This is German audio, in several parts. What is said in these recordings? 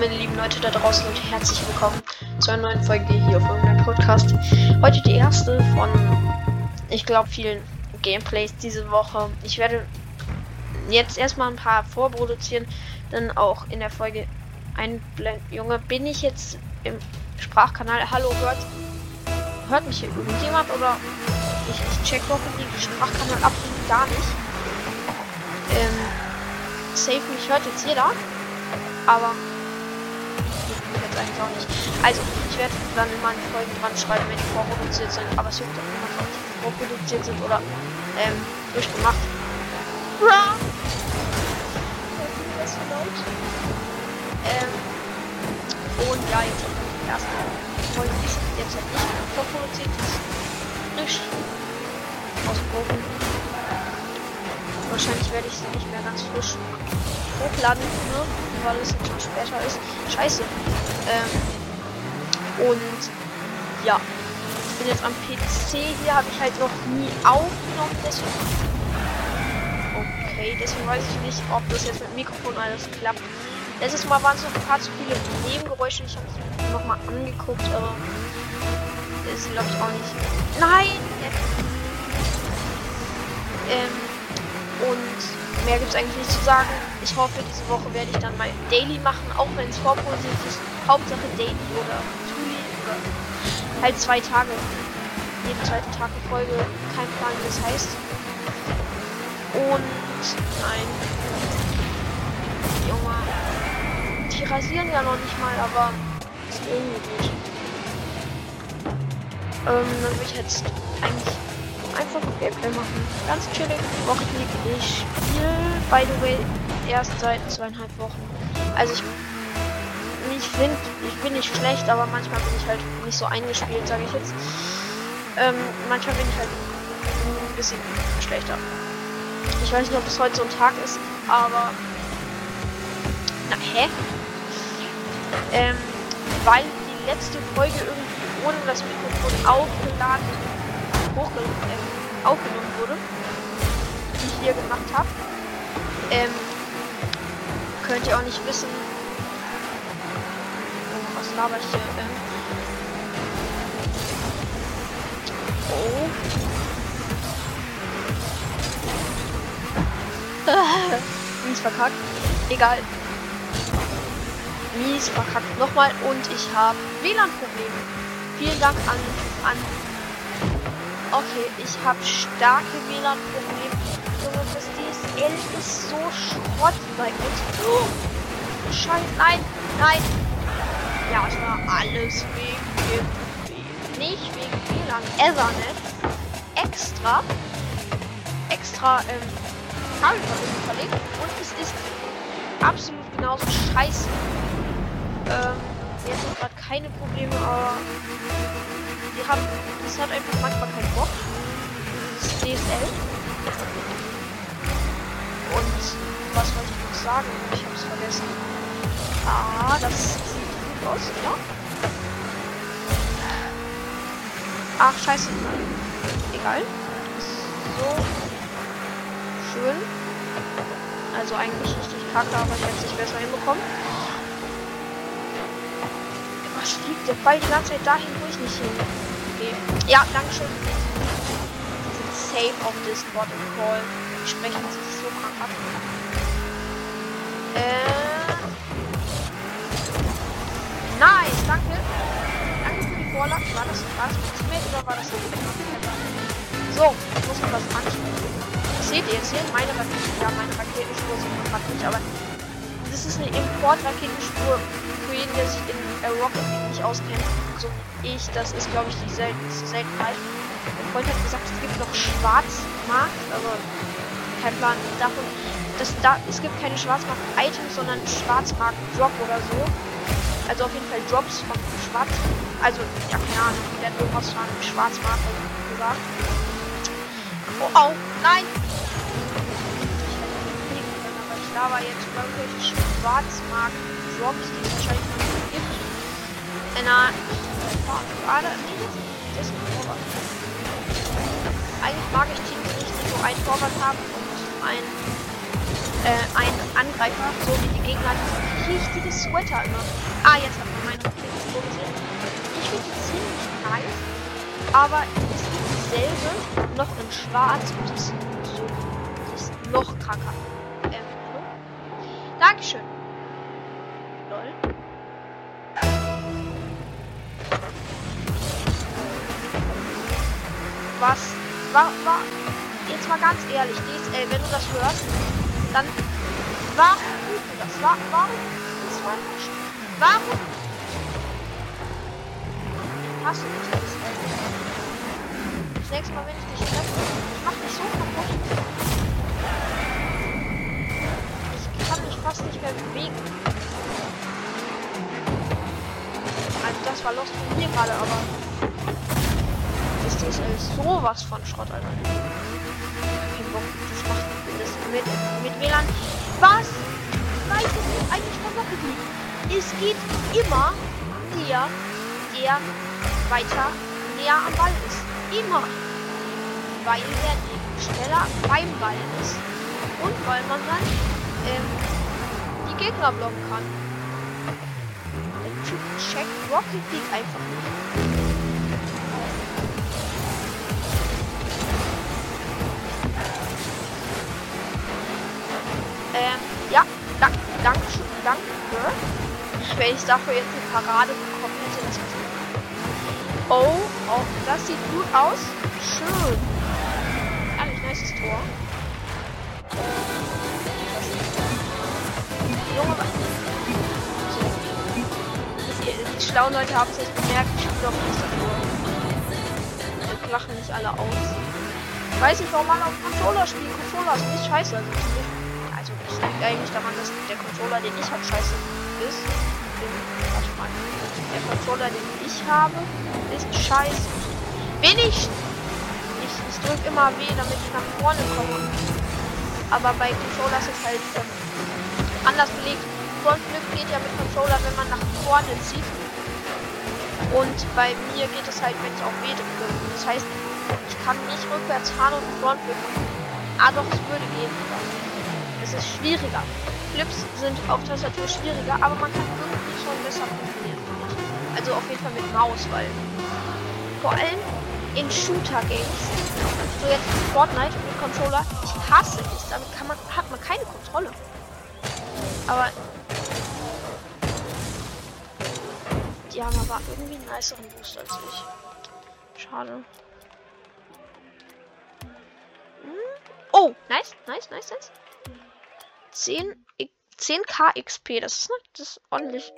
meine lieben Leute da draußen und herzlich willkommen zu einer neuen Folge hier auf irgendeinem Podcast. Heute die erste von, ich glaube, vielen Gameplays diese Woche. Ich werde jetzt erstmal ein paar vorproduzieren, dann auch in der Folge einblenden. Junge, bin ich jetzt im Sprachkanal? Hallo, hört, hört mich hier irgendjemand oder ich, ich check doch den Sprachkanal absolut gar nicht. Ähm, safe mich hört jetzt jeder, aber jetzt eigentlich auch nicht. Also, ich werde dann in meinen Folgen dran schreiben, wenn die vorproduziert sind, aber es juckt auch immer, ob die vorproduziert sind oder ähm, durchgemacht. Ähm, und ja, jetzt die erste Folge ist jetzt halt nicht vorproduziert, ist ausgebrochen. Wahrscheinlich werde ich sie nicht mehr ganz frisch hochladen, ne? Weil es schon später ist. Scheiße. Ähm, und ja, ich bin jetzt am PC. Hier habe ich halt noch nie aufgenommen, deswegen. Okay, deswegen weiß ich nicht, ob das jetzt mit Mikrofon alles klappt. Letztes Mal waren noch ein paar zu viele Nebengeräusche. Ich habe es nochmal angeguckt, aber ist glaube auch nicht. Nein! Ähm, und mehr gibt es eigentlich nicht zu sagen. Ich hoffe, diese Woche werde ich dann mal Daily machen, auch wenn es vorpositiv ist. Hauptsache Daily oder Tuli oder halt zwei Tage. Jeden zweiten Tag eine Folge. Kein Plan, wie das heißt. Und nein. Junge. Die rasieren ja noch nicht mal, aber ist irgendwie gut. Ähm, dann will ich jetzt eigentlich einfach ein Gameplay machen. Ganz chillig. Rocket League. Ich spiele, by the way, erst seit zweieinhalb Wochen. Also ich, ich finde, ich bin nicht schlecht, aber manchmal bin ich halt nicht so eingespielt, sage ich jetzt. Ähm, manchmal bin ich halt ein bisschen schlechter. Ich weiß nicht, ob es heute so ein Tag ist, aber. Na, hä? Ähm, weil die letzte Folge irgendwie ohne das Mikrofon aufgeladen, hochgeladen, äh, aufgenommen wurde, die ich hier gemacht habe. Ähm, könnt ihr auch nicht wissen. Was laber ich hier? Ähm, oh. Mies verkackt. Egal. Mies verkackt nochmal und ich habe WLAN-Probleme. Vielen Dank an, an. Okay, ich habe starke WLAN-Probleme. DSL ist so Schrott bei uns. Oh, Scheiße, nein, nein. Ja, es war alles wegen dem Nicht wegen WLAN. Ethernet. Extra. Extra, ähm, Kabelverbindung verlegt. Und es ist absolut genauso scheiße. Ähm, jetzt sind gerade keine Probleme, aber wir haben, das hat einfach manchmal keinen Bock. Das DSL. Und was wollte ich noch sagen? Ich habe es vergessen. Ah, das sieht gut aus, ja. Ach, scheiße. Egal. So. Schön. Also eigentlich richtig kacke, aber ich hätte es nicht besser hinbekommen. Was fliegt der Ball die ganze Zeit dahin, wo ich nicht hin? Okay. Ja, dankeschön. Safe auf Discord und Call. Sprechen sich so krank ab. Äh. Nice, danke. Danke für die Vorlage. War das, war das Teammate oder war das So, ich muss noch was ansprechen. Seht ihr jetzt hier? Meine Raketen, ja, meine Raketenspur sieht man gerade nicht, aber das ist eine Import-Raketenspur für jeden, der sich in äh, Rocket League nicht auskennt. So wie ich, das ist, glaube ich, die seltenste Seltenheit. Mein Freund hat gesagt, es gibt noch Schwarzmarkt, also kein Plan davon. Das, da, es gibt keine Schwarzmarkt-Items, sondern Schwarzmarkt-Drop oder so. Also auf jeden Fall Drops von Schwarz. Also, ja, keine Ahnung, wie der irgendwas von Schwarzmarkt gesagt. Oh, oh, nein! Ich laber jetzt über irgendwelche Schwarzmarkt-Drops, die es wahrscheinlich noch nicht gibt. Na, oh, gerade, das ist. Eigentlich mag ich Teams nicht, die so ein Torwart haben ein, äh, ein Angreifer, so wie die Gegner, die richtige Sweater immer. Ah, jetzt hat man meine gesehen. Ich finde die ziemlich nice, aber es gibt dieselbe noch in schwarz und die ist so, die ist noch kranker. Ähm, so. Dankeschön. Lol. Was? War, war, jetzt mal ganz ehrlich, DSL, wenn du das hörst, dann warum das? War, warum? Das war nicht. Warum? Hast du nicht DSL? Das nächste Mal, wenn ich dich treffe, ich mach dich so kaputt. Ich kann mich fast nicht mehr bewegen. Also das war Lost von mir gerade, aber das ist sowas von Schrott, Alter. Kein Bock, das mit, mit WLAN. Was? Weiß es ist eigentlich von die. Es geht immer der, der weiter näher am Ball ist. Immer. Weil der schneller beim Ball ist. Und weil man dann ähm, die Gegner blocken kann. Checkt Rocket League einfach nicht. Wenn ich dafür jetzt eine Parade bekommen hätte, das Oh, oh, das sieht gut aus. Schön. Ehrlich, nice Tor. Junge, die, die schlauen Leute haben es jetzt bemerkt, ich spiele auf nächster Tor. Wir lachen nicht alle aus. Ich weiß nicht, warum man auf Controller spielt. Controller ist nicht scheiße. Also, also das liegt eigentlich daran, dass der Controller, den ich habe, scheiße ist. Der Controller, den ich habe, ist scheiße. Bin ich. Ich, ich drücke immer weh, damit ich nach vorne komme. Aber bei Controller ist es halt ähm, anders belegt. Frontflip geht ja mit Controller, wenn man nach vorne zieht. Und bei mir geht es halt, wenn ich auf W drücke. Das heißt, ich kann nicht rückwärts fahren und Frontflip. Ah doch, es würde gehen. Es ist schwieriger. Flips sind auf Tastatur schwieriger, aber man kann besser funktionieren. Also auf jeden Fall mit Maus, weil vor allem in Shooter-Games, so jetzt Fortnite mit Controller, ich hasse es. Damit kann man, hat man keine Kontrolle. Aber die haben aber irgendwie einen niceren Boost als ich. Schade. Oh, nice, nice, nice, nice. 10, 10k XP, das ist, das ist ordentlich.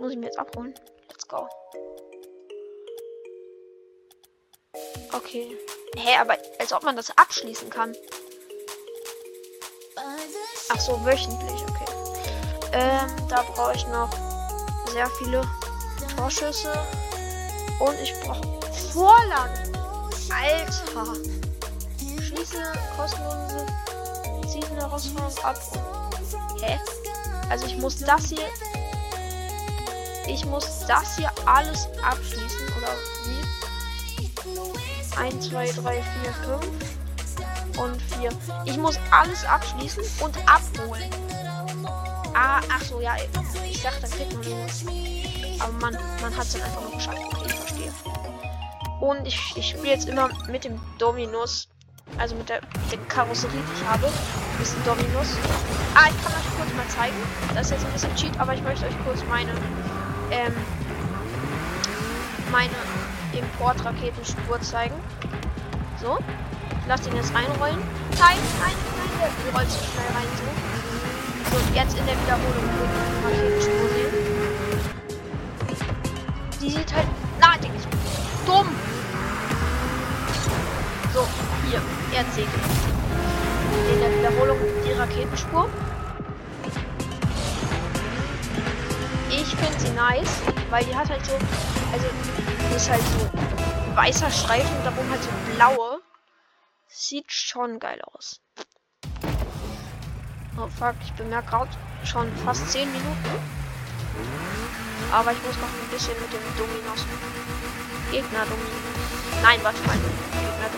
Muss ich mir jetzt abholen. Let's go. Okay. Hä, hey, aber als ob man das abschließen kann. Ach so, wöchentlich, okay. Ähm, da brauche ich noch sehr viele Torschüsse. Und ich brauche Vorlagen. Alter. Schließe kostenlose Season Herausforderung ab. Hä? Also ich muss das hier. Ich muss das hier alles abschließen, oder wie? 1, 2, 3, 4, 5 und 4. Ich muss alles abschließen und abholen. Ah, ach so, ja. Ich dachte, dann kriegt man sowas. Aber man, man hat es dann einfach nur geschafft. Okay, ich verstehe. Und ich, ich spiele jetzt immer mit dem Dominus. Also mit der, der Karosserie, die ich habe. Ein bisschen Dominus. Ah, ich kann euch kurz mal zeigen. Das ist jetzt ein bisschen Cheat, aber ich möchte euch kurz meine, ähm, meine Importraketenspur zeigen. So. Lass den jetzt reinrollen. Nein, nein, nein, der rollt zu schnell rein. So. So, jetzt in der Wiederholung die Raketenspur sehen. Die sieht halt. Na, die ist dumm. So, hier, jetzt seht ihr. In der Wiederholung die Raketenspur. Finde sie nice, weil die hat halt so, also ist halt so weißer Streifen und darum halt so blaue. Sieht schon geil aus. Oh fuck, ich bemerke gerade schon fast 10 Minuten. Aber ich muss noch ein bisschen mit dem Dominos. Gegner Dominos. Nein, warte mal. Gegner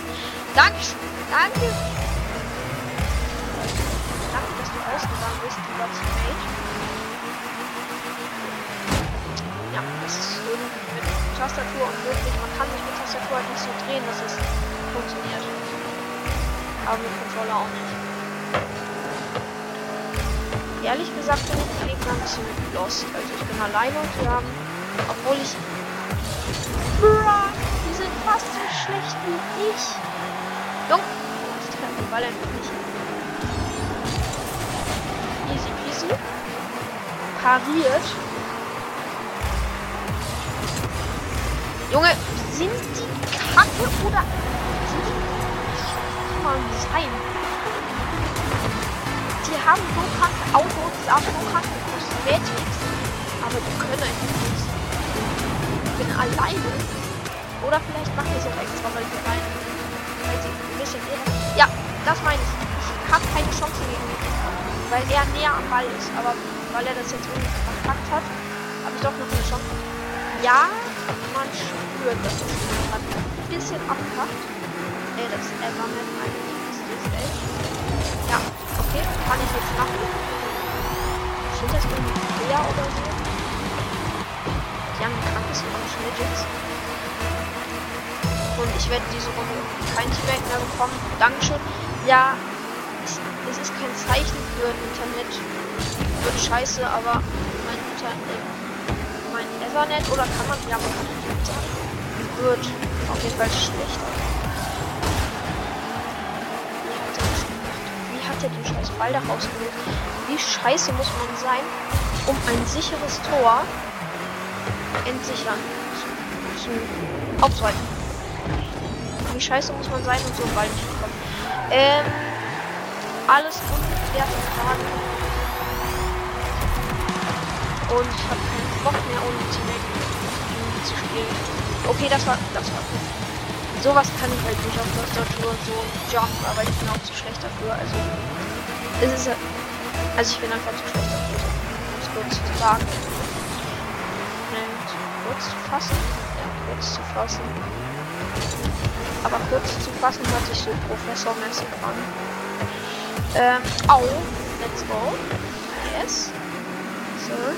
Danke. Danke. Danke, dass du ausgegangen bist. unser Teammate. Ja, das ist irgendwie mit Tastatur unmöglich. Man kann sich mit Tastatur halt nicht so drehen, dass es funktioniert. Aber mit Controller auch nicht. Ehrlich gesagt bin ich den Gegner ein bisschen lost. Also ich bin alleine und wir haben, obwohl ich... Bruh, die sind fast so schlecht wie ich. Jung, ich treffe den Ball einfach nicht. Easy peasy. Pariert. Junge, sind die kacke oder sind die mal sein? Die haben so kranke Autos, die haben so kranke Cosmetics, aber die können einfach nichts. Ich bin alleine. Oder vielleicht macht das auch extra, weil sie rein, weil sie ein bisschen irre. Ja, das meine ich. Ich habe keine Chance gegen ihn, weil er näher am Ball ist. Aber weil er das jetzt irgendwie verpackt hat, habe ich doch noch eine Chance. Ja, man spürt, dass es gerade ein bisschen abkackt. Ey, das ist Everman eigentlich. Das echt. Ja, okay, kann ich jetzt machen. Steht das irgendwie Fehler oder so? Die haben ein krankes Midgets. Und ich werde diese Runde kein Teammate mehr bekommen. Dankeschön. Ja, es, es ist kein Zeichen für Internet. Wird scheiße, aber mein Internet Ethernet oder kann man ja man kann auf jeden Fall schlechter. Wie hat er den scheiß Ball da rausgeholt? Wie scheiße muss man sein, um ein sicheres Tor entsichern zu, zu aufzuhalten? Wie scheiße muss man sein und so einen Ball nicht bekommen? Ähm, alles ungeklärte Fragen. Und ich habe keinen Bock mehr ohne Teammate zu spielen. Okay, das war das war gut. Sowas kann ich halt nicht auf Tastatur und so Jump, aber ich bin auch zu schlecht dafür. Also es ist also ich bin einfach zu schlecht dafür. Um es kurz zu sagen. Und kurz zu fassen. Ja, kurz zu fassen. Aber kurz zu fassen hört sich so professormäßig an. Ähm, au. Let's go. Yes. Sir.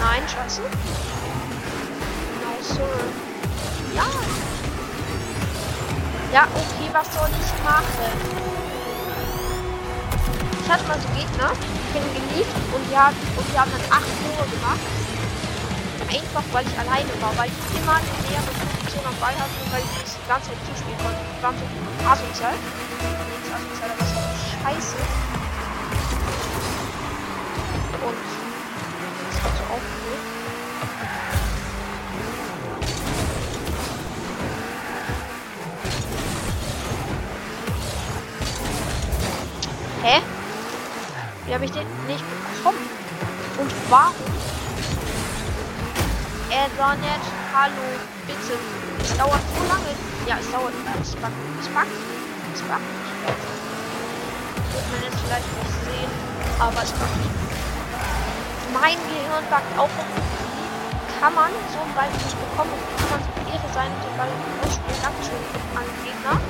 Nein, scheiße. Sir. Ja. Ja, okay, was soll ich machen? Ich hatte mal so Gegner kennengelernt und die, haben, und die haben dann acht Tore gemacht. Einfach weil ich alleine war, weil ich immer eine nähere Position am Ball hatte und weil ich das die ganze Zeit zuspielen konnte. Die waren so asozial. Nicht asozial, aber war scheiße. Und aufgeregt. Hä? Wie habe ich den nicht bekommen? Und warum? Er nett. Hallo, bitte. Es dauert so lange. Ja, es dauert. Es backt. Es backt. Es backt. Wird man jetzt vielleicht nicht sehen. Aber es backt. Mein Gehirn backt auch. Kann man so einen Ball nicht bekommen? Und kann man so Ehre sein und den Ball ausspielen? Dankeschön an den Gegner.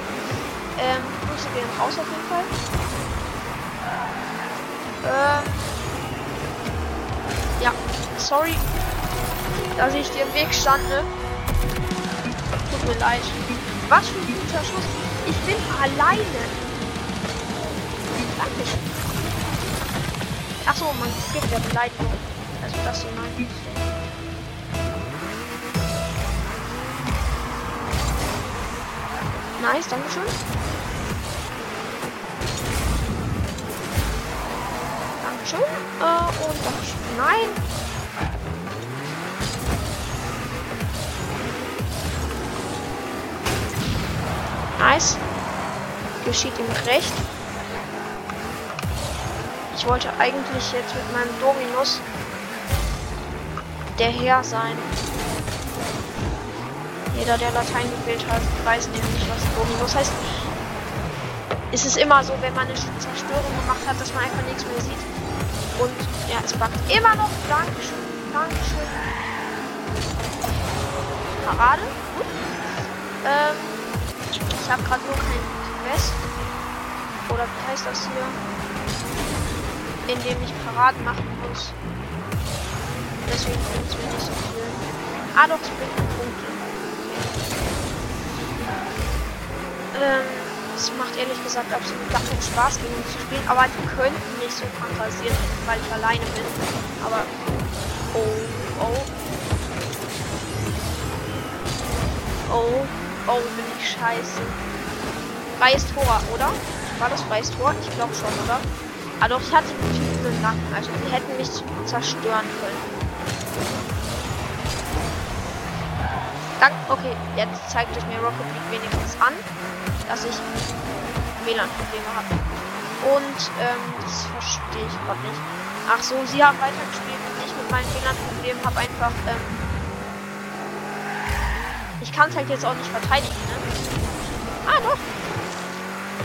Ähm, Grüße gehen raus auf jeden Fall. Ähm, ja, sorry, dass ich dir im Weg stand, ne? Tut mir leid. Was für ein guter Schuss. Ich bin alleine. Dankeschön. Achso, man skippt ja Beleidigung. Also das so nein. Nice, Dankeschön. Dankeschön. Äh, und Dankeschön. Nein. Nice. Geschieht ihm recht. Ich wollte eigentlich jetzt mit meinem Dominus der Herr sein. Jeder, der Latein gewählt hat, weiß nämlich, was Dominus heißt. Es ist immer so, wenn man eine Zerstörung gemacht hat, dass man einfach nichts mehr sieht. Und ja, es backt immer noch. Dankeschön. Dankeschön. Parade. Gut. Ähm, ich habe gerade nur kein Quest. Oder wie heißt das hier? In dem ich Paraden machen muss. Deswegen bringt es mir nicht so viel. Ah doch, es bringt Punkte. Ähm, es macht ehrlich gesagt absolut gar keinen Spaß gegen ihn zu spielen, aber die könnten nicht so krank rasieren, weil ich alleine bin. Aber. Oh, oh. Oh, oh, bin ich scheiße. Freies Tor, oder? War das freies Tor? Ich glaube schon, oder? Aber doch, ich hatte viele Nacken, also die hätten mich zerstören können. Dank, okay, jetzt zeigt euch mir Rocket League wenigstens an, dass ich WLAN-Probleme habe. Und ähm, das verstehe ich gerade nicht. Ach so, sie haben weitergespielt und ich mit meinen WLAN-Problemen habe einfach, ähm, ich kann es halt jetzt auch nicht verteidigen, ne? Ah, doch.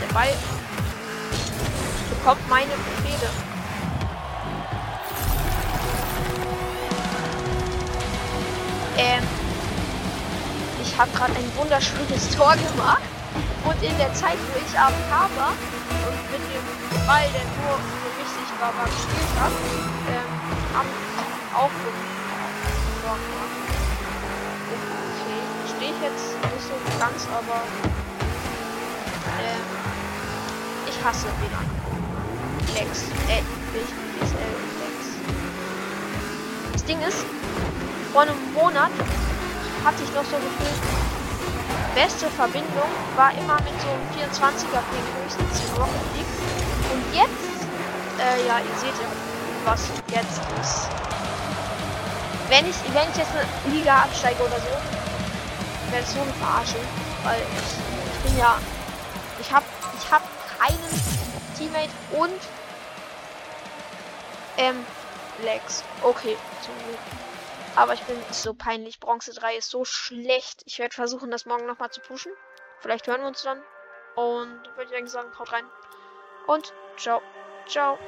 Der Ball bekommt meine Befehle. Ähm, ich habe gerade ein wunderschönes Tor gemacht. Und in der Zeit, wo ich am war und mit dem Ball, der nur für mich sichtbar war, gespielt habe, ähm, haben auch Tor gemacht. Okay, stehe ich jetzt nicht so ganz, aber ähm, ich hasse WLAN. Lex. Äh, ich DSL Lex. Das Ding ist, vor einem Monat hatte ich noch so gefühlt, beste Verbindung war immer mit so einem 24er Ping höchstens in Rocket. Und jetzt, äh, ja, ihr seht ja, was jetzt ist. Wenn ich, wenn ich jetzt eine Liga absteige oder so, wäre es so eine Verarsche. Weil ich, ich bin ja, ich habe ich hab keinen Teammate und ähm, Lex. Okay, zum Glück. Aber ich bin so peinlich. Bronze 3 ist so schlecht. Ich werde versuchen, das morgen nochmal zu pushen. Vielleicht hören wir uns dann. Und würde ich sagen, haut rein. Und ciao. Ciao.